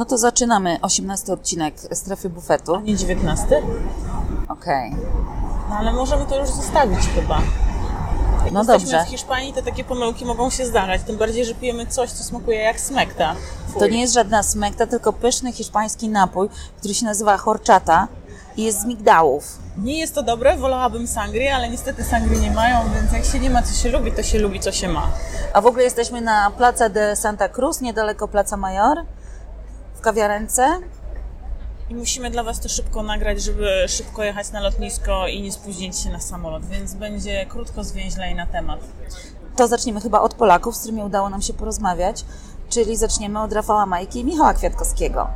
No to zaczynamy 18 odcinek Strefy Bufetu. Nie 19? Okej. No ale możemy to już zostawić chyba. Jak No dobrze. w Hiszpanii, to takie pomyłki mogą się zdarzać. Tym bardziej, że pijemy coś, co smakuje jak smekta. Fuj. To nie jest żadna smekta, tylko pyszny hiszpański napój, który się nazywa horchata i jest z migdałów. Nie jest to dobre, wolałabym sangrię, ale niestety sangrii nie mają, więc jak się nie ma, co się lubi, to się lubi, co się ma. A w ogóle jesteśmy na Plaza de Santa Cruz, niedaleko Plaza Mayor, w kawiarence. I musimy dla Was to szybko nagrać, żeby szybko jechać na lotnisko i nie spóźnić się na samolot, więc będzie krótko, zwięźle i na temat. To zaczniemy chyba od Polaków, z którymi udało nam się porozmawiać, czyli zaczniemy od Rafała Majki i Michała Kwiatkowskiego.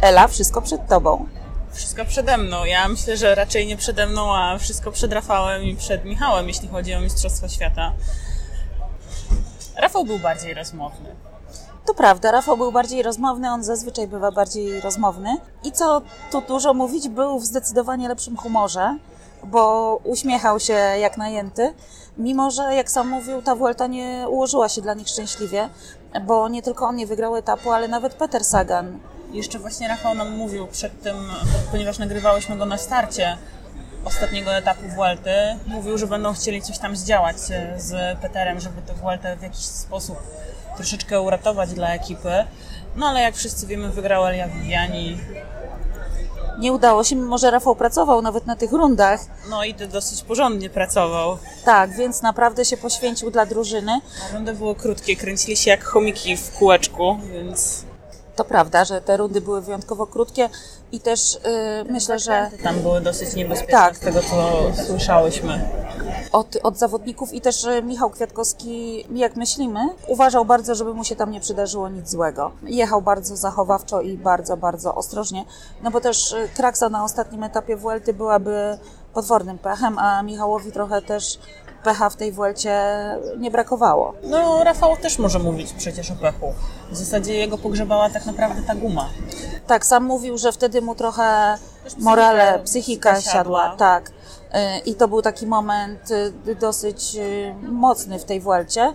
Ela, wszystko przed Tobą. Wszystko przede mną. Ja myślę, że raczej nie przede mną, a wszystko przed Rafałem i przed Michałem, jeśli chodzi o Mistrzostwo Świata. Rafał był bardziej rozmowny. To prawda, Rafał był bardziej rozmowny, on zazwyczaj bywa bardziej rozmowny. I co tu dużo mówić, był w zdecydowanie lepszym humorze, bo uśmiechał się jak najęty, mimo że, jak sam mówił, ta Vuelta nie ułożyła się dla nich szczęśliwie, bo nie tylko on nie wygrał etapu, ale nawet Peter Sagan. Jeszcze właśnie Rafał nam mówił przed tym, ponieważ nagrywałyśmy go na starcie ostatniego etapu Vuelty, mówił, że będą chcieli coś tam zdziałać z Peterem, żeby tę Vueltę w jakiś sposób troszeczkę uratować dla ekipy. No ale jak wszyscy wiemy, wygrał Elia Viviani, Nie udało się, mimo że Rafał pracował nawet na tych rundach, no i to dosyć porządnie pracował. tak, więc naprawdę się poświęcił dla drużyny. Rundy były krótkie, kręcili się jak chomiki w kółeczku, więc To prawda, że te rundy były wyjątkowo krótkie i też yy, myślę, że tam były dosyć niebezpieczne Tak. z tego, co słyszałyśmy. Od, od zawodników i też e, Michał Kwiatkowski, jak myślimy, uważał bardzo, żeby mu się tam nie przydarzyło nic złego. Jechał bardzo zachowawczo i bardzo, bardzo ostrożnie, no bo też e, kraksa na ostatnim etapie Vuelty byłaby potwornym pechem, a Michałowi trochę też pecha w tej Vuelcie nie brakowało. No, Rafał też może mówić przecież o pechu. W zasadzie jego pogrzebała tak naprawdę ta guma. Tak, sam mówił, że wtedy mu trochę morale, psychika psychika siadła, siadła. tak. I to był taki moment y, dosyć y, mocny w tej Vuelcie.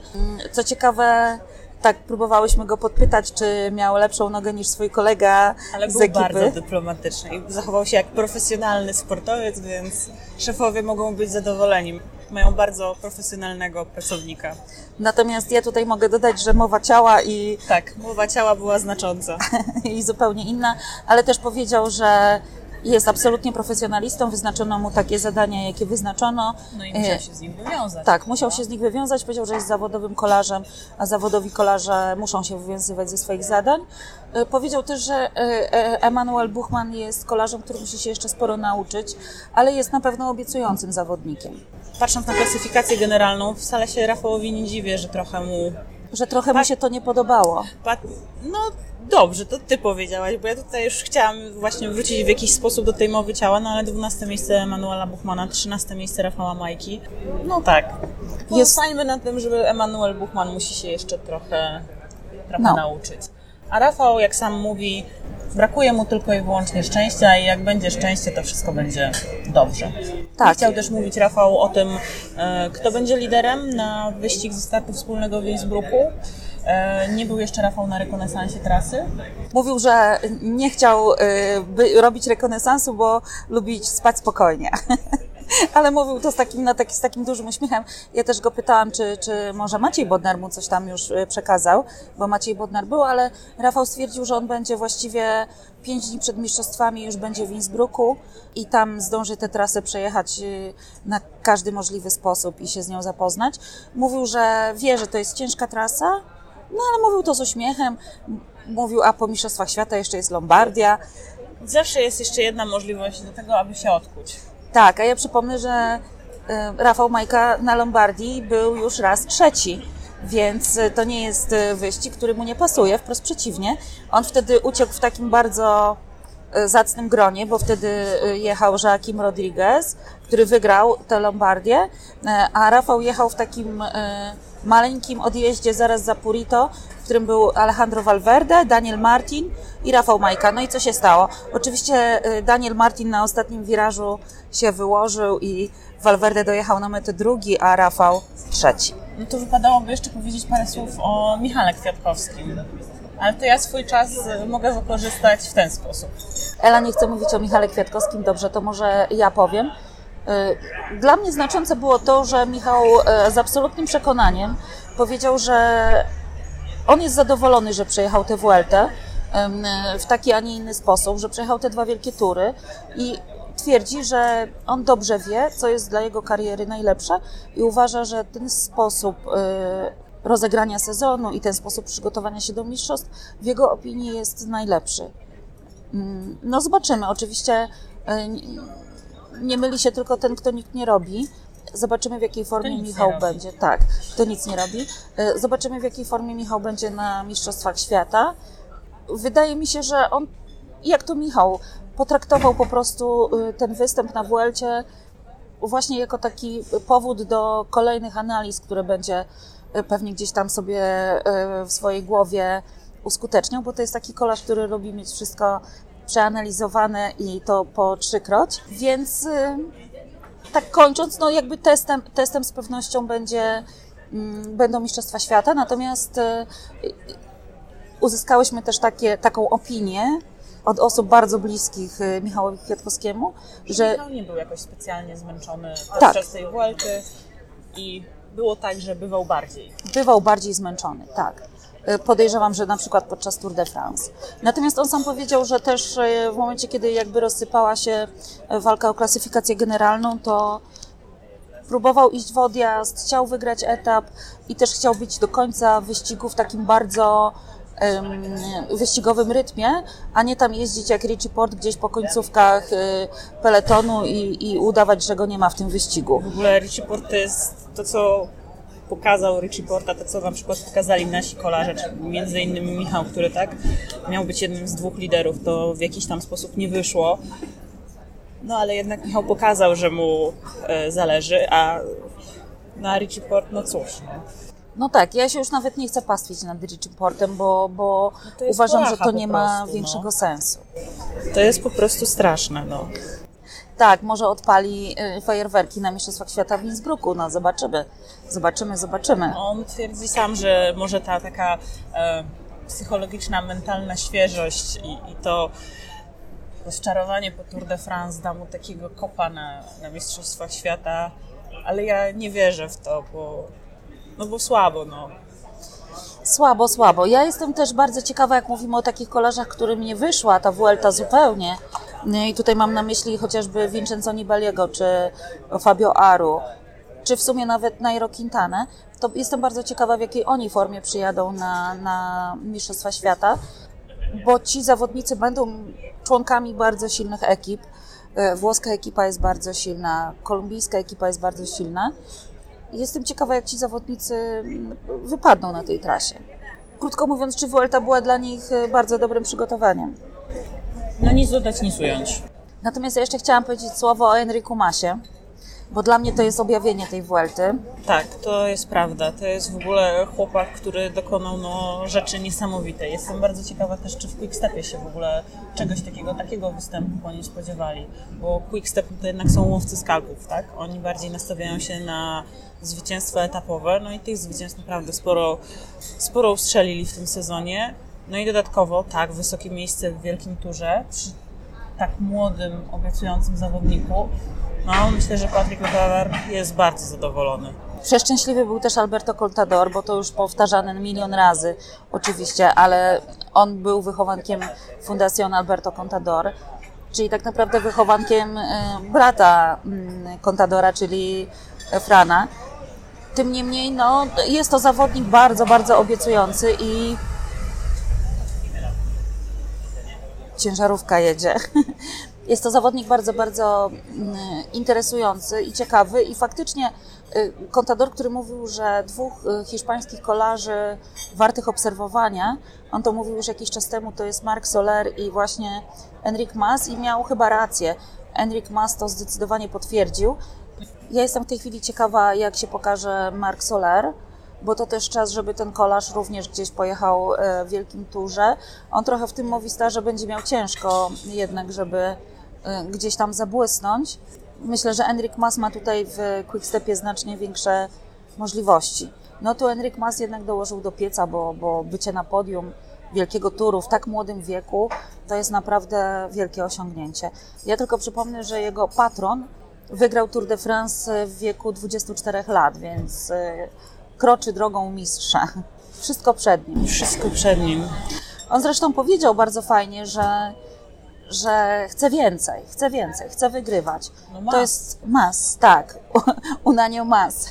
Co ciekawe, tak próbowałyśmy go podpytać, czy miał lepszą nogę niż swój kolega Ale z był ekipy. bardzo dyplomatyczny i zachował się jak profesjonalny sportowiec, więc szefowie mogą być zadowoleni. Mają bardzo profesjonalnego pracownika. Natomiast ja tutaj mogę dodać, że mowa ciała i, Tak, mowa ciała była znacząca. i zupełnie inna, ale też powiedział, że jest absolutnie profesjonalistą, wyznaczono mu takie zadania, jakie wyznaczono. No i musiał się z nim wywiązać. Tak, musiał się z nich wywiązać. Powiedział, że jest zawodowym kolarzem, a zawodowi kolarze muszą się wywiązywać ze swoich zadań. E, Powiedział też, że e, e, Emanuel Buchmann jest kolarzem, który musi się jeszcze sporo nauczyć, ale jest na pewno obiecującym zawodnikiem. Patrząc na klasyfikację generalną, wcale się Rafałowi nie dziwię, że trochę mu Że trochę mu się to nie podobało. No dobrze, to ty powiedziałaś, bo ja tutaj już chciałam właśnie wrócić w jakiś sposób do tej mowy ciała, no ale 12 miejsce Emanuela Buchmana, 13 miejsce Rafała Majki. No tak. Pozostańmy na tym, że Emanuel Buchman musi się jeszcze trochę, trochę No. nauczyć. A Rafał, jak sam mówi, brakuje mu tylko i wyłącznie szczęścia i jak będzie szczęście, to wszystko będzie dobrze. Tak. Chciał też mówić Rafał o tym, e, kto będzie liderem na wyścig ze startu wspólnego w Innsbrucku. E, Nie był jeszcze Rafał na rekonesansie trasy. Mówił, że nie chciał by robić rekonesansu, bo lubi spać spokojnie. Ale mówił to z takim, na taki, z takim dużym uśmiechem. Ja też go pytałam, czy, czy może Maciej Bodnar mu coś tam już y, przekazał, bo Maciej Bodnar był, ale Rafał stwierdził, że on będzie właściwie pięć dni przed mistrzostwami, już będzie w Innsbrucku i tam zdąży tę trasę przejechać y, na każdy możliwy sposób i się z nią zapoznać. Mówił, że wie, że to jest ciężka trasa, no ale mówił to z uśmiechem. Mówił, a po Mistrzostwach Świata jeszcze jest Lombardia. Zawsze jest jeszcze jedna możliwość do tego, aby się odkuć. Tak, a ja przypomnę, że y, Rafał Majka na Lombardii był już raz trzeci, więc y, to nie jest y, wyścig, który mu nie pasuje, wprost przeciwnie. On wtedy uciekł w takim bardzo zacnym gronie, bo wtedy y, jechał Joaquim Rodriguez, który wygrał tę Lombardię, y, a Rafał jechał w takim y, maleńkim odjeździe zaraz za Purito, w którym był Alejandro Valverde, Daniel Martin i Rafał Majka. No i co się stało? Oczywiście Daniel Martin na ostatnim wirażu się wyłożył i Valverde dojechał na metę drugi, a Rafał trzeci. No to wypadałoby jeszcze powiedzieć parę słów o Michale Kwiatkowskim. Ale to ja swój czas y, mogę wykorzystać w ten sposób. Ela nie chce mówić o Michale Kwiatkowskim, dobrze, to może ja powiem. Y, Dla mnie znaczące było to, że Michał y, z absolutnym przekonaniem powiedział, że on jest zadowolony, że przejechał tę Vueltę w taki, a nie inny sposób, że przejechał te dwa wielkie tury i twierdzi, że on dobrze wie, co jest dla jego kariery najlepsze i uważa, że ten sposób rozegrania sezonu i ten sposób przygotowania się do mistrzostw w jego opinii jest najlepszy. Mm, No zobaczymy. Oczywiście y, nie myli się tylko ten, kto nikt nie robi. Zobaczymy, w jakiej formie Michał będzie. Tak, kto nic nie robi. Y, Zobaczymy, w jakiej formie Michał będzie na Mistrzostwach Świata. Wydaje mi się, że on, jak to Michał, potraktował po prostu y, ten występ na Vuelcie właśnie jako taki powód do kolejnych analiz, które będzie pewnie gdzieś tam sobie y, w swojej głowie uskuteczniał, bo to jest taki kolaż, który lubi mieć wszystko przeanalizowane i to po trzykroć. Więc y, tak kończąc, no jakby testem, testem z pewnością będzie, mm, będą Mistrzostwa Świata, natomiast uzyskałyśmy też takie, taką opinię od osób bardzo bliskich Michałowi Kwiatkowskiemu, że Michał nie był jakoś specjalnie zmęczony Tak. podczas tej Vuelty i było tak, że bywał bardziej. bywał bardziej zmęczony, tak. Y, Podejrzewam, że na przykład podczas Tour de France. Natomiast on sam powiedział, że też y, w momencie, kiedy jakby rozsypała się y, walka o klasyfikację generalną, to próbował iść w odjazd, chciał wygrać etap i też chciał być do końca wyścigu w takim bardzo wyścigowym rytmie, a nie tam jeździć jak Richie Port gdzieś po końcówkach y, peletonu i, i udawać, że go nie ma w tym wyścigu. W ogóle Richie Port to jest to, co pokazał Richie Porta, to co na przykład pokazali nasi kolarze, między innymi Michał, który tak miał być jednym z dwóch liderów, to w jakiś tam sposób nie wyszło. No ale jednak Michał pokazał, że mu e, zależy, a na Richie Port, no cóż. No. No tak, ja się już nawet nie chcę pastwić nad Richie Portem, bo, bo jest uważam, że to nie ma prostu, większego no. sensu. To jest po prostu straszne, no. Tak, może odpali y, fajerwerki na Mistrzostwach Świata w Innsbrucku, no zobaczymy. Zobaczymy, zobaczymy. On twierdzi sam, że może ta taka e, psychologiczna, mentalna świeżość i, i to rozczarowanie po Tour de France da mu takiego kopa na, na Mistrzostwach Świata, ale ja nie wierzę w to, bo, no bo słabo, no. Słabo, słabo. Ja jestem też bardzo ciekawa, jak mówimy o takich kolarzach, którym nie wyszła ta Vuelta zupełnie. I tutaj mam na myśli chociażby Vincenzo Nibaliego, czy Fabio Aru, czy w sumie nawet Nairo Quintanę. To jestem bardzo ciekawa, w jakiej oni formie przyjadą na, na Mistrzostwa Świata, bo ci zawodnicy będą członkami bardzo silnych ekip. E, Włoska ekipa jest bardzo silna, kolumbijska ekipa jest bardzo silna. Jestem ciekawa, jak ci zawodnicy mm, wypadną na tej trasie. Krótko mówiąc, czy Vuelta była dla nich e, bardzo dobrym przygotowaniem. No nic dodać, nic ująć. Natomiast ja jeszcze chciałam powiedzieć słowo o Enriku Masie, bo dla mnie to jest objawienie tej Vuelty. Tak, to jest prawda. To jest w ogóle chłopak, który dokonał no, rzeczy niesamowite. Jestem bardzo ciekawa też, czy w Quickstepie się w ogóle czegoś takiego, takiego występu po nim spodziewali. Bo Quickstep to jednak są łowcy skalpów, tak? Oni bardziej nastawiają się na zwycięstwa etapowe, no i tych zwycięstw naprawdę sporo, sporo ustrzelili w tym sezonie. No i dodatkowo, tak, wysokie miejsce w Wielkim Turze przy tak młodym, obiecującym zawodniku. No, myślę, że Patryk Lefebvre jest bardzo zadowolony. Przeszczęśliwy był też Alberto Contador, bo to już powtarzane milion razy oczywiście, ale on był wychowankiem Fundación Alberto Contador, czyli tak naprawdę wychowankiem e, brata mm, Contadora, czyli Frana. Tym niemniej no, jest to zawodnik bardzo, bardzo obiecujący i ciężarówka jedzie. Jest to zawodnik bardzo, bardzo mm, interesujący i ciekawy i faktycznie y, Contador, który mówił, że dwóch y, hiszpańskich kolarzy wartych obserwowania, on to mówił już jakiś czas temu, to jest Marc Soler i właśnie Enric Mas i miał chyba rację. Enric Mas to zdecydowanie potwierdził. Ja jestem w tej chwili ciekawa, jak się pokaże Marc Soler, bo to też czas, żeby ten kolarz również gdzieś pojechał e, w wielkim turze. On trochę w tym Movistarze będzie miał ciężko jednak, żeby e, gdzieś tam zabłysnąć. Myślę, że Enric Mas ma tutaj w Quickstepie znacznie większe możliwości. No tu Enric Mas jednak dołożył do pieca, bo, bo bycie na podium wielkiego turu w tak młodym wieku, to jest naprawdę wielkie osiągnięcie. Ja tylko przypomnę, że jego patron wygrał Tour de France w wieku 24 lat, więc y, kroczy drogą mistrza. Wszystko przed nim. Wszystko przed nim. On zresztą powiedział bardzo fajnie, że, że chce więcej, chce więcej, chce wygrywać. No mas. To jest mas, tak. Unanio mas.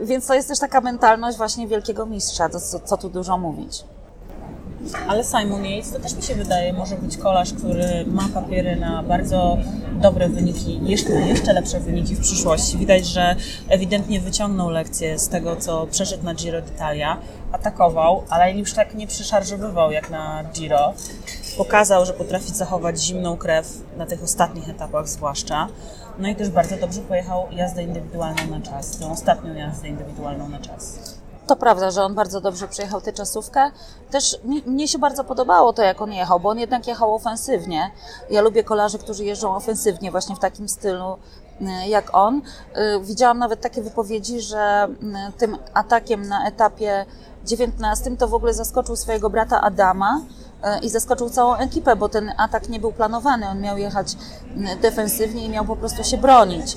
Y, Więc to jest też taka mentalność właśnie wielkiego mistrza, co, co tu dużo mówić. Ale Simon Yates to też mi się wydaje może być kolarz, który ma papiery na bardzo dobre wyniki, jeszcze, jeszcze lepsze wyniki w przyszłości. Widać, że ewidentnie wyciągnął lekcję z tego, co przeszedł na Giro d'Italia. Atakował, ale już tak nie przeszarżowywał jak na Giro. Pokazał, że potrafi zachować zimną krew na tych ostatnich etapach zwłaszcza. No i też bardzo dobrze pojechał jazdę indywidualną na czas, tą ostatnią jazdę indywidualną na czas. To prawda, że on bardzo dobrze przejechał tę czasówkę. Też mi, mnie się bardzo podobało to, jak on jechał, bo on jednak jechał ofensywnie. Ja lubię kolarzy, którzy jeżdżą ofensywnie, właśnie w takim stylu y, jak on. Y, Widziałam nawet takie wypowiedzi, że y, tym atakiem na etapie 19 to w ogóle zaskoczył swojego brata Adama i zaskoczył całą ekipę, bo ten atak nie był planowany. On miał jechać defensywnie i miał po prostu się bronić.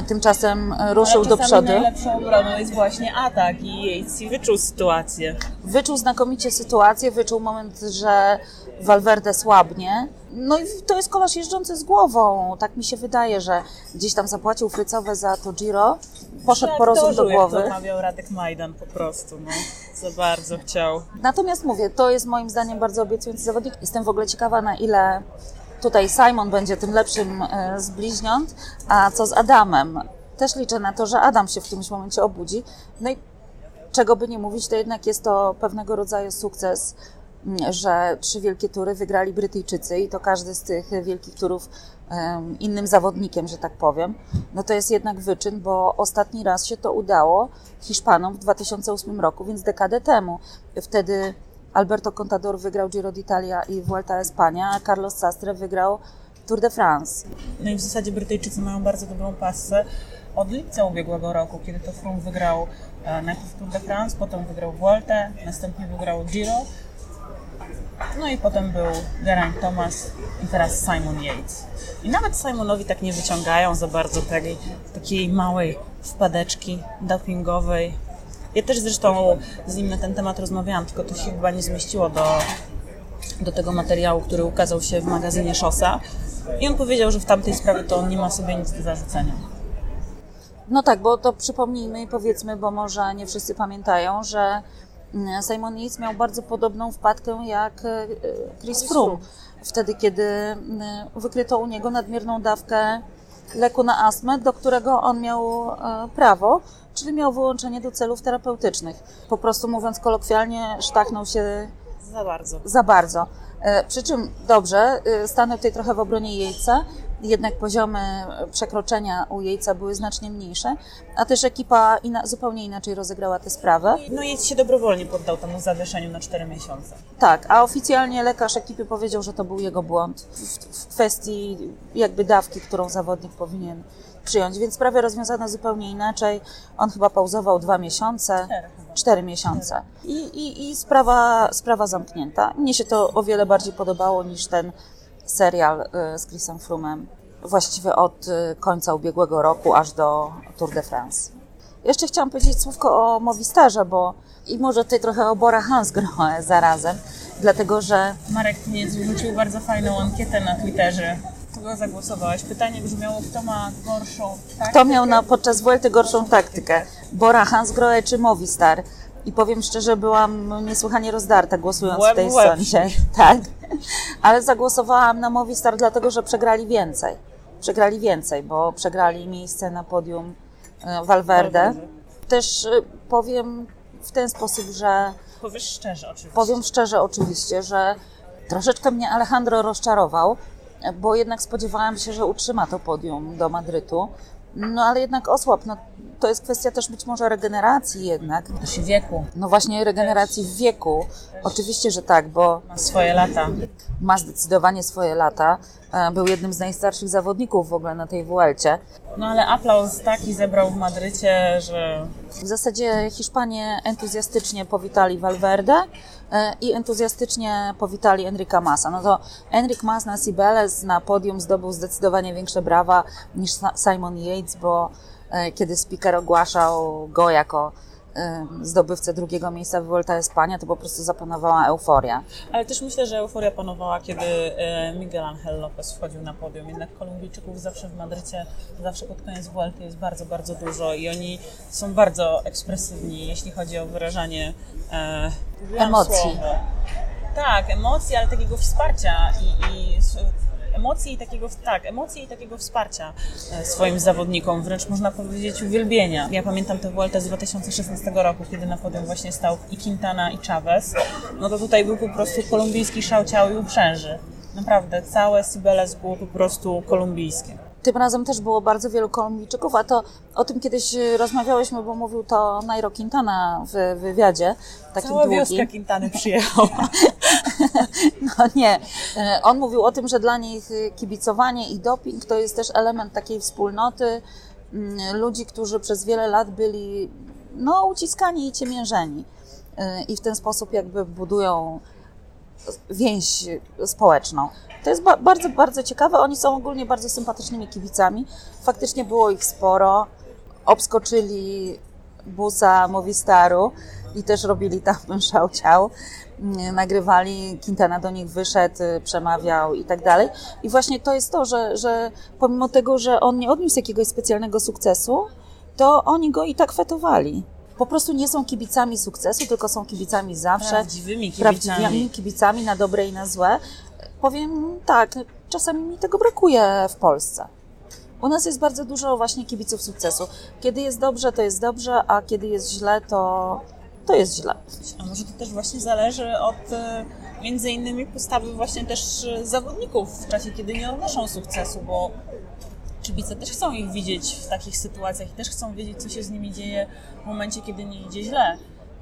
Y, Tymczasem ruszył do przodu. najlepszą obroną jest właśnie atak i Yates wyczuł sytuację. Wyczuł znakomicie sytuację, wyczuł moment, że Valverde słabnie. No i to jest kolarz jeżdżący z głową. Tak mi się wydaje, że gdzieś tam zapłacił frycowe za to Giro, poszedł po rozum do głowy. Jak to mawiał Radek Majdan po prostu, no. Za bardzo chciał. Natomiast mówię, to jest moim zdaniem bardzo obiecujący zawodnik. Jestem w ogóle ciekawa, na ile tutaj Simon będzie tym lepszym e, z bliźniąt, a co z Adamem. Też liczę na to, że Adam się w którymś momencie obudzi. No i czego by nie mówić, to jednak jest to pewnego rodzaju sukces, że trzy wielkie tury wygrali Brytyjczycy i to każdy z tych wielkich turów innym zawodnikiem, że tak powiem. No to jest jednak wyczyn, bo ostatni raz się to udało Hiszpanom w 2008 roku, więc dekadę temu. Wtedy Alberto Contador wygrał Giro d'Italia i Vuelta a España, a Carlos Sastre wygrał Tour de France. No i w zasadzie Brytyjczycy mają bardzo dobrą pasę od lipca ubiegłego roku, kiedy to Froome wygrał e, najpierw Tour de France, potem wygrał Vueltę, następnie wygrał Giro. No i potem był Geraint Thomas i teraz Simon Yates. I nawet Simonowi tak nie wyciągają za bardzo takiej, takiej małej wpadeczki dopingowej. Ja też zresztą z nim na ten temat rozmawiałam, tylko to się chyba nie zmieściło do, do tego materiału, który ukazał się w magazynie Szosa. I on powiedział, że w tamtej sprawie to on nie ma sobie nic do zarzucenia. No tak, bo to przypomnijmy i powiedzmy, bo może nie wszyscy pamiętają, że mm, Simon Yates miał bardzo podobną wpadkę jak e, Chris Froome. Wtedy, kiedy mm, wykryto u niego nadmierną dawkę leku na astmę, do którego on miał e, prawo, czyli miał wyłączenie do celów terapeutycznych. Po prostu mówiąc kolokwialnie, sztachnął się Za bardzo. za bardzo. E, Przy czym dobrze, e, stanę tutaj trochę w obronie Jejca, jednak poziomy przekroczenia u Jejca były znacznie mniejsze, a też ekipa ina- zupełnie inaczej rozegrała tę sprawę. No i się dobrowolnie poddał temu zawieszeniu na 4 miesiące. Tak, a oficjalnie lekarz ekipy powiedział, że to był jego błąd w, w kwestii jakby dawki, którą zawodnik powinien przyjąć, więc sprawę rozwiązano zupełnie inaczej. On chyba pauzował dwa miesiące, cztery miesiące i, i, i sprawa, sprawa zamknięta. Mnie się to o wiele bardziej podobało niż ten serial y, z Chrisem Frumem, właściwie od y, końca ubiegłego roku aż do Tour de France. Jeszcze chciałam powiedzieć słówko o Movistarze, bo i może tutaj trochę o Bora Hansgrohe zarazem, dlatego że Marek Tyniec wrzucił bardzo fajną ankietę na Twitterze. Kogo zagłosowałeś? Pytanie brzmiało, kto ma gorszą tak? kto miał na, podczas Vuelty gorszą taktykę? Bora Hansgrohe czy Movistar? I powiem szczerze, byłam niesłychanie rozdarta głosując w tej sądzie. Tak. Ale zagłosowałam na Movistar dlatego, że przegrali więcej. Przegrali więcej, bo przegrali miejsce na podium e, Valverde. Valverde. Też e, powiem w ten sposób, że Powiesz szczerze oczywiście. Powiem szczerze oczywiście, że troszeczkę mnie Alejandro rozczarował, bo jednak spodziewałam się, że utrzyma to podium do Madrytu. no ale jednak osłabł. No, to jest kwestia też być może regeneracji jednak. Też wieku. No właśnie regeneracji w wieku. Oczywiście, że tak, bo Ma swoje lata. ma zdecydowanie swoje lata. E, Był jednym z najstarszych zawodników w ogóle na tej Vuelcie. No ale aplauz taki zebrał w Madrycie, że W zasadzie Hiszpanie entuzjastycznie powitali Valverde e, i entuzjastycznie powitali Enrica Massa. No to Enric Mas na Cibeles na podium zdobył zdecydowanie większe brawa niż Simon Yates, bo kiedy speaker ogłaszał go jako e, zdobywcę drugiego miejsca w Volta Espania, to po prostu zapanowała euforia. Ale też myślę, że euforia panowała, kiedy e, Miguel Angel Lopez wchodził na podium. Jednak Kolumbijczyków zawsze w Madrycie, zawsze pod koniec Vuelty jest bardzo, bardzo dużo i oni są bardzo ekspresywni, jeśli chodzi o wyrażanie e, Emocji. słowo. Tak, emocji, ale takiego wsparcia i, i emocji i takiego, tak, emocji i takiego wsparcia e, swoim zawodnikom, wręcz można powiedzieć uwielbienia. Ja pamiętam tę Vueltę z 2016 roku, kiedy na podium właśnie stał i Quintana i Chavez. No to tutaj był po prostu kolumbijski szał ciał i uprzęży. Naprawdę, całe Cibeles było po prostu kolumbijskie. Tym razem też było bardzo wielu Kolumbijczyków, a to o tym kiedyś y, rozmawiałyśmy, bo mówił to Nairo Quintana w wywiadzie, takim Cała długim. wioska Quintany przyjechała. No nie. E, On mówił o tym, że dla nich y, kibicowanie i doping to jest też element takiej wspólnoty mm, ludzi, którzy przez wiele lat byli no, uciskani i ciemiężeni. Y, I w ten sposób jakby budują więź społeczną. To jest ba- bardzo, bardzo ciekawe. Oni są ogólnie bardzo sympatycznymi kibicami. Faktycznie było ich sporo. Obskoczyli busa Movistaru i też robili tam szał ciał. Mm, Nagrywali, Quintana do nich wyszedł, y, przemawiał i tak dalej. I właśnie to jest to, że, że pomimo tego, że on nie odniósł jakiegoś specjalnego sukcesu, to oni go i tak fetowali. Po prostu nie są kibicami sukcesu, tylko są kibicami zawsze Prawdziwymi kibicami. prawdziwymi kibicami na dobre i na złe. Powiem tak, czasami mi tego brakuje w Polsce. U nas jest bardzo dużo właśnie kibiców sukcesu. Kiedy jest dobrze, to jest dobrze, a kiedy jest źle, to, to jest źle. A może to też właśnie zależy od e, między innymi postawy właśnie też e, zawodników w czasie, kiedy nie odnoszą sukcesu, bo kibice też chcą ich widzieć w takich sytuacjach i też chcą wiedzieć, co się z nimi dzieje w momencie, kiedy nie idzie źle.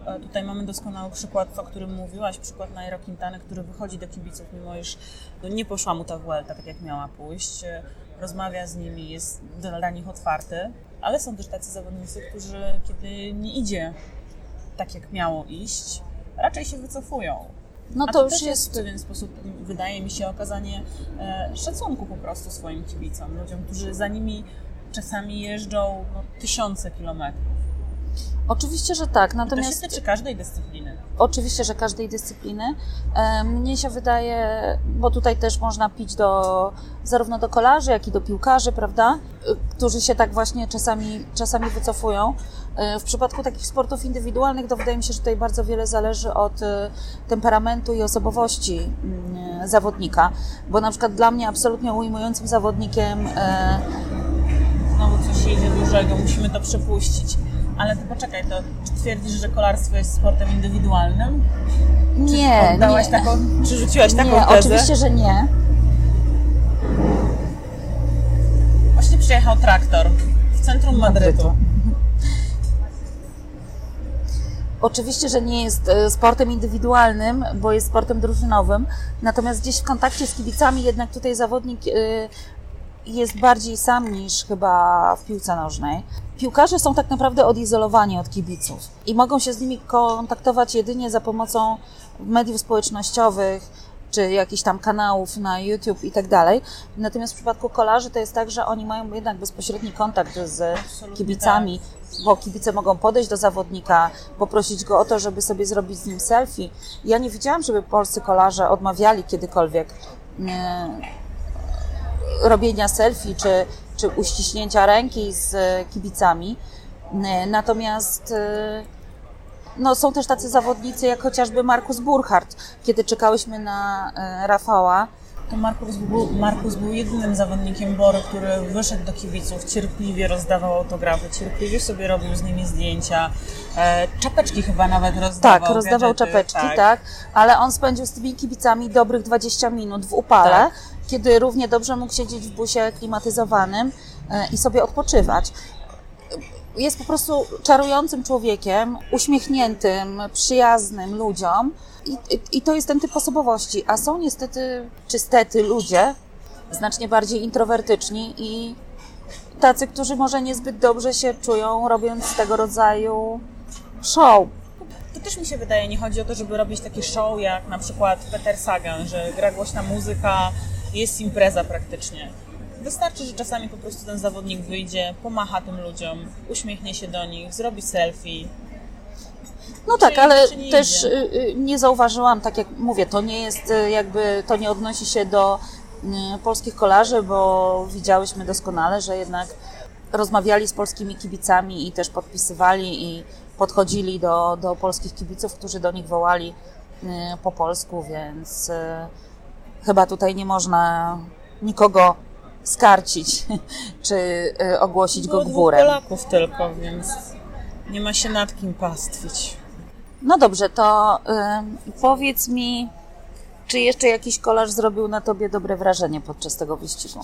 E, Tutaj mamy doskonały przykład, o którym mówiłaś, przykład Nairo Quintany, który wychodzi do kibiców, mimo iż no, nie poszła mu ta Vuelta tak, jak miała pójść. Rozmawia z nimi, jest dla nich otwarty, ale są też tacy zawodnicy, którzy kiedy nie idzie tak jak miało iść, raczej się wycofują. No to to już też jest w pewien sposób, wydaje mi się, okazanie e, szacunku po prostu swoim kibicom, ludziom, którzy za nimi czasami jeżdżą no, tysiące kilometrów. Oczywiście, że tak. To się Natomiast tyczy każdej dyscypliny. Oczywiście, że każdej dyscypliny. Mnie się wydaje, bo tutaj też można pić do, zarówno do kolarzy, jak i do piłkarzy, prawda? E, Którzy się tak właśnie czasami, czasami wycofują. E, W przypadku takich sportów indywidualnych, to wydaje mi się, że tutaj bardzo wiele zależy od e, temperamentu i osobowości mm, zawodnika. Bo na przykład dla mnie absolutnie ujmującym zawodnikiem Znowu coś jedzie dużego, musimy to przepuścić. Ale ty poczekaj, to czy twierdzisz, że kolarstwo jest sportem indywidualnym? nie, Oddałaś nie. taką, czy rzuciłaś taką Nie, tezę? oczywiście, że nie. Właśnie przyjechał traktor w centrum Madrytu. Oczywiście, że nie jest e, sportem indywidualnym, bo jest sportem drużynowym, natomiast gdzieś w kontakcie z kibicami jednak tutaj zawodnik e, jest bardziej sam niż chyba w piłce nożnej. Piłkarze są tak naprawdę odizolowani od kibiców i mogą się z nimi kontaktować jedynie za pomocą mediów społecznościowych czy jakichś tam kanałów na YouTube i tak dalej. Natomiast w przypadku kolarzy to jest tak, że oni mają jednak bezpośredni kontakt z kibicami, bo kibice mogą podejść do zawodnika, poprosić go o to, żeby sobie zrobić z nim selfie. Ja nie widziałam, żeby polscy kolarze odmawiali kiedykolwiek e, robienia selfie czy, czy uściśnięcia ręki z e, kibicami. E, Natomiast e, no, są też tacy zawodnicy jak chociażby Markus Burchardt. Kiedy czekałyśmy na Rafała, To Markus był, Markus był jedynym zawodnikiem Bory, który wyszedł do kibiców, cierpliwie rozdawał autografy, cierpliwie sobie robił z nimi zdjęcia. E, czapeczki chyba nawet rozdawał. tak, rozdawał gadżety, czapeczki, tak. ale on spędził z tymi kibicami dobrych 20 minut w upale, Tak. Kiedy równie dobrze mógł siedzieć w busie klimatyzowanym e, i sobie odpoczywać. Jest po prostu czarującym człowiekiem, uśmiechniętym, przyjaznym ludziom i, i, to jest ten typ osobowości. A są niestety, czy stety ludzie, znacznie bardziej introwertyczni i tacy, którzy może niezbyt dobrze się czują, robiąc tego rodzaju show. To też mi się wydaje, nie chodzi o to, żeby robić takie show jak na przykład Peter Sagan, że gra głośna muzyka, jest impreza praktycznie. Wystarczy, że czasami po prostu ten zawodnik wyjdzie, pomacha tym ludziom, uśmiechnie się do nich, zrobi selfie. No tak, ale nie też idzie? y, y, nie zauważyłam, tak jak mówię, to nie jest y, jakby, to nie odnosi się do polskich kolarzy, bo widziałyśmy doskonale, że jednak rozmawiali z polskimi kibicami i też podpisywali i podchodzili do, do polskich kibiców, którzy do nich wołali po polsku, więc chyba tutaj nie można nikogo skarcić czy y, ogłosić go dwóch górem. Polaków tylko, więc nie ma się nad kim pastwić. No dobrze, to ym, powiedz mi, czy jeszcze jakiś kolarz zrobił na tobie dobre wrażenie podczas tego wyścigu?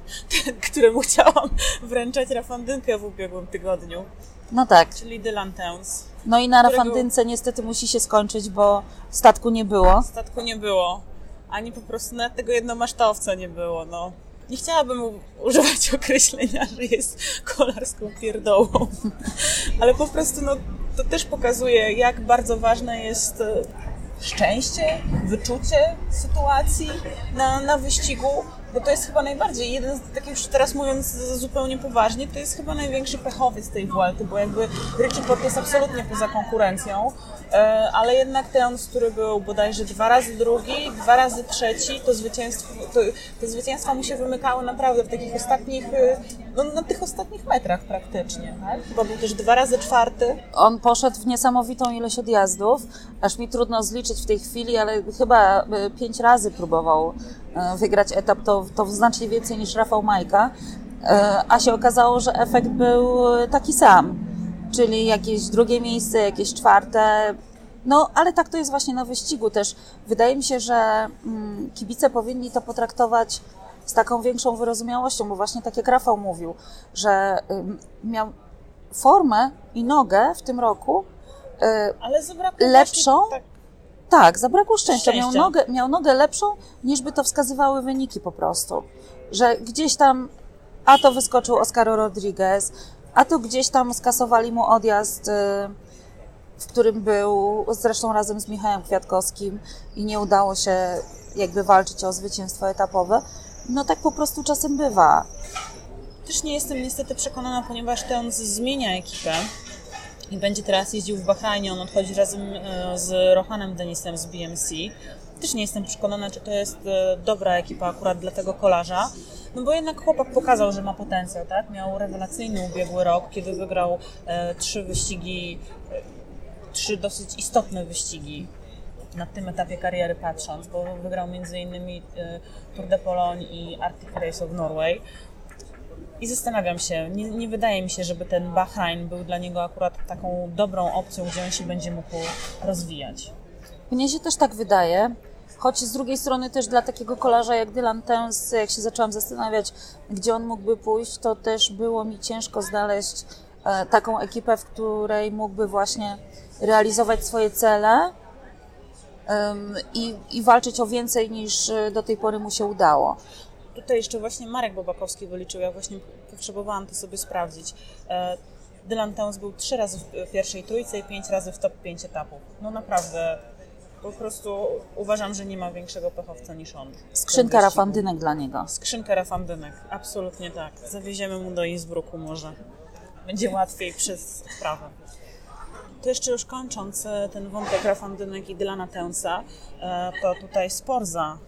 Któremu chciałam wręczać rafandynkę w ubiegłym tygodniu, No tak. czyli Dylan Towns. No i na Którego- rafandynce niestety musi się skończyć, bo statku nie było. Statku nie było, ani po prostu nawet tego jednomasztowca nie było, no. Nie chciałabym używać określenia, że jest kolarską pierdołą, ale po prostu no, to też pokazuje, jak bardzo ważne jest e, szczęście, wyczucie sytuacji na, na wyścigu, bo to jest chyba najbardziej, jeden z, tak już teraz mówiąc zupełnie poważnie, to jest chyba największy pechowiec tej Vuelty, bo jakby Richie Port jest absolutnie poza konkurencją, ale jednak ten, który był bodajże dwa razy drugi, dwa razy trzeci, to zwycięstwo, to, te zwycięstwa mu się wymykały naprawdę w takich ostatnich, e, no, na tych ostatnich metrach praktycznie, tak? Bo był też dwa razy czwarty, On poszedł w niesamowitą ilość odjazdów, aż mi trudno zliczyć w tej chwili, ale chyba y, pięć razy próbował wygrać etap, to, to znacznie więcej niż Rafał Majka, a się okazało, że efekt był taki sam, czyli jakieś drugie miejsce, jakieś czwarte. No, ale tak to jest właśnie na wyścigu też. Wydaje mi się, że mm, kibice powinni to potraktować z taką większą wyrozumiałością, bo właśnie tak jak Rafał mówił, że ym, miał formę i nogę w tym roku. y, ale Lepszą? właśnie tak tak, zabrakło szczęścia. Miał nogę, miał nogę lepszą, niż by to wskazywały wyniki po prostu. Że gdzieś tam, a to wyskoczył Oscar Rodriguez, a to gdzieś tam skasowali mu odjazd, y, w którym był zresztą razem z Michałem Kwiatkowskim i nie udało się jakby walczyć o zwycięstwo etapowe. No tak po prostu czasem bywa. Też nie jestem niestety przekonana, ponieważ ten zmienia ekipę i będzie teraz jeździł w Bahrajnie. On odchodzi razem e, z Rohanem Denisem z BMC. Też nie jestem przekonana, czy to jest e, dobra ekipa akurat dla tego kolarza. No bo jednak chłopak pokazał, że ma potencjał, tak? Miał rewelacyjny ubiegły rok, kiedy wygrał e, trzy wyścigi, e, trzy dosyć istotne wyścigi na tym etapie kariery patrząc, bo wygrał m.in. e, Tour de Pologne i Arctic Race of Norway. I zastanawiam się, nie, nie wydaje mi się, żeby ten Bahrain był dla niego akurat taką dobrą opcją, gdzie on się będzie mógł rozwijać. Mnie się też tak wydaje, choć z drugiej strony też dla takiego kolarza jak Dylan Tens, jak się zaczęłam zastanawiać, gdzie on mógłby pójść, to też było mi ciężko znaleźć e, taką ekipę, w której mógłby właśnie realizować swoje cele i, i walczyć o więcej niż e, do tej pory mu się udało. Tutaj jeszcze właśnie Marek Bobakowski wyliczył, ja właśnie potrzebowałam to sobie sprawdzić. E, Dylan Towns był trzy razy w pierwszej trójce i pięć razy w top 5 etapów. No naprawdę, po prostu uważam, że nie ma większego pechowca niż on. Skrzynka rafandynek dla niego. Skrzynkę rafandynek, absolutnie tak. Zawieziemy mu do Innsbrucku może. Będzie łatwiej przez sprawę. To jeszcze już kończąc e, ten wątek rafandynek i Dylana Teunsa, e, to tutaj Sporza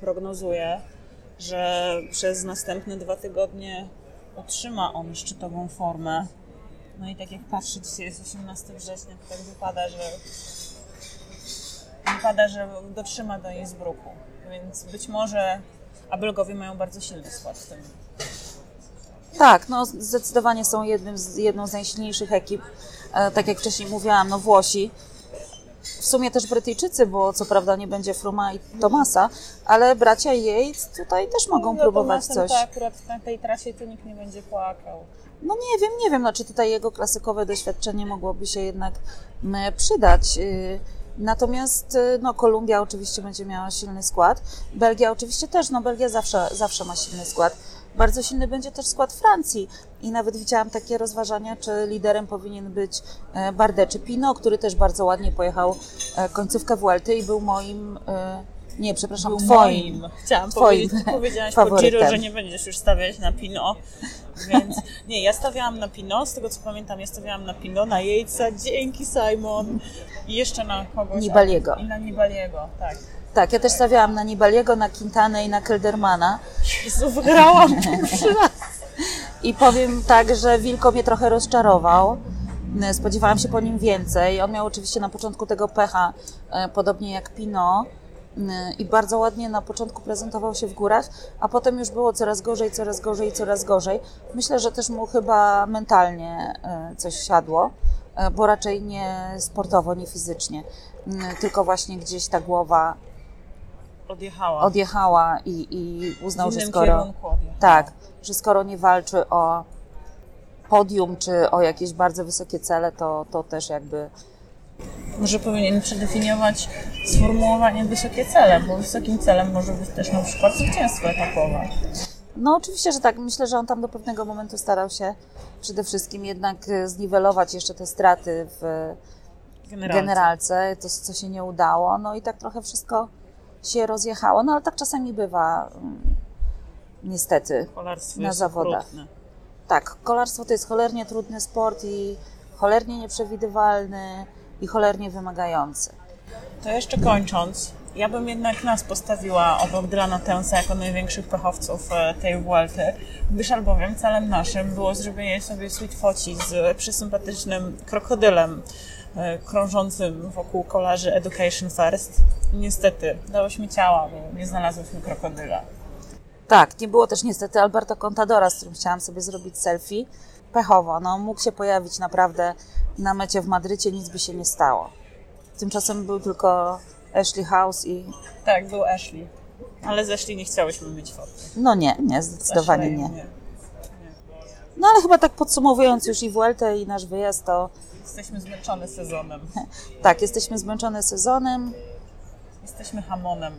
prognozuje, że przez następne dwa tygodnie utrzyma on szczytową formę. No i tak jak patrzę, dzisiaj jest 18 września, to tak wypada, że wypada, że dotrzyma do Innsbrucku. Więc być może a Belgowie mają bardzo silny skład w tym. Tak, no zdecydowanie są jednym z, jedną z najsilniejszych ekip. E, tak jak wcześniej mówiłam, no Włosi. w sumie też Brytyjczycy, bo co prawda nie będzie Fruma i Tomasa, ale bracia Yates tutaj też mogą No, próbować Tomasem coś. To akurat na tej trasie to nikt nie będzie płakał. No nie wiem, nie wiem, no, czy tutaj jego klasykowe doświadczenie mogłoby się jednak przydać. Natomiast y, no, Kolumbia oczywiście będzie miała silny skład. Belgia oczywiście też, no Belgia zawsze, zawsze ma silny skład. Bardzo silny będzie też skład Francji i nawet widziałam takie rozważania, czy liderem powinien być e, Bardet czy Pinot, który też bardzo ładnie pojechał e, końcówkę Vuelty i był moim, e, nie, przepraszam, Był twoim. moim. Chciałam twoim powiedzieć, powiedziałaś po. Giro, że nie będziesz już stawiać na Pino, więc nie, ja stawiałam na Pino, z tego co pamiętam, ja stawiałam na Pino, na Jejca, dzięki Simon i jeszcze na kogoś. Nibaliego. I na Nibaliego, tak. Tak, ja też stawiałam na Nibaliego, na Quintanę i na Keldermana. Jezu, wygrałam pierwszy raz. I powiem tak, że Wilko mnie trochę rozczarował. Spodziewałam się po nim więcej. On miał oczywiście na początku tego pecha, e, podobnie jak Pino. I bardzo ładnie na początku prezentował się w górach, a potem już było coraz gorzej, coraz gorzej, coraz gorzej. Myślę, że też mu chyba mentalnie e, coś siadło, e, bo raczej nie sportowo, nie fizycznie, tylko właśnie gdzieś ta głowa Odjechała. odjechała i, i uznał, że skoro. Tak, że skoro nie walczy o podium czy o jakieś bardzo wysokie cele, to, to też jakby. Może powinien przedefiniować sformułowanie wysokie cele, bo wysokim celem może być też na przykład zwycięstwo etapowe. No oczywiście, że tak. Myślę, że on tam do pewnego momentu starał się przede wszystkim jednak e, zniwelować jeszcze te straty w Generalnie. generalce, to co się nie udało. No i tak trochę wszystko się rozjechało. No ale tak czasami bywa. mm, Niestety. Kolarstwo na zawodach. okrutne. Tak, kolarstwo to jest cholernie trudny sport i cholernie nieprzewidywalny i cholernie wymagający. To jeszcze kończąc, ja bym jednak nas postawiła obok Dylana Tensa jako największych pechowców e, tej Vuelty, gdyż albowiem celem naszym było zrobienie sobie sweet foci z przysympatycznym krokodylem e, krążącym wokół kolarzy Education First. Niestety, dałyśmy ciała, bo nie znalazłyśmy krokodyla. Tak, nie było też niestety Alberto Contadora, z którym chciałam sobie zrobić selfie. Pechowo, no mógł się pojawić naprawdę na mecie w Madrycie, nic by się nie stało. Tymczasem był tylko Ashley House i Tak, był Ashley. Ale z Ashley nie chciałyśmy mieć foty. no nie, nie, zdecydowanie nie. No ale chyba tak podsumowując już i Vueltę i nasz wyjazd, to Jesteśmy zmęczone sezonem. tak, jesteśmy zmęczone sezonem. Jesteśmy hamonem,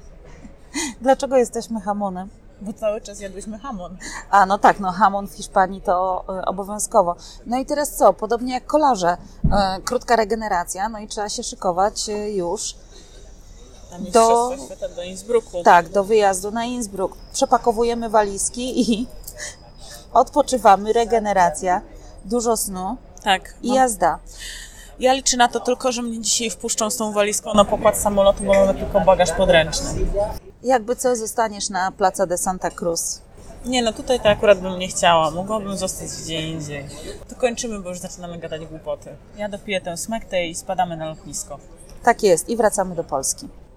Dlaczego jesteśmy hamonem? Bo cały czas jadłyśmy hamon. A, no tak, no hamon w Hiszpanii to e, obowiązkowo. No i teraz co? Podobnie jak kolarze, e, krótka regeneracja, no i trzeba się szykować e, już, Na Do- Mistrzostwa Świata do Innsbrucku. tak, do wyjazdu na Innsbruck. Przepakowujemy walizki i odpoczywamy, regeneracja, dużo snu tak. i no. jazda. Ja liczę na to tylko, że mnie dzisiaj wpuszczą z tą walizką na pokład samolotu, bo mamy tylko bagaż podręczny. Jakby co, zostaniesz na Plaza de Santa Cruz. Nie no, tutaj to akurat bym nie chciała. Mogłabym zostać gdzie indziej. To kończymy, bo już zaczynamy gadać głupoty. Ja dopiję tę smektę i spadamy na lotnisko. Tak jest i wracamy do Polski.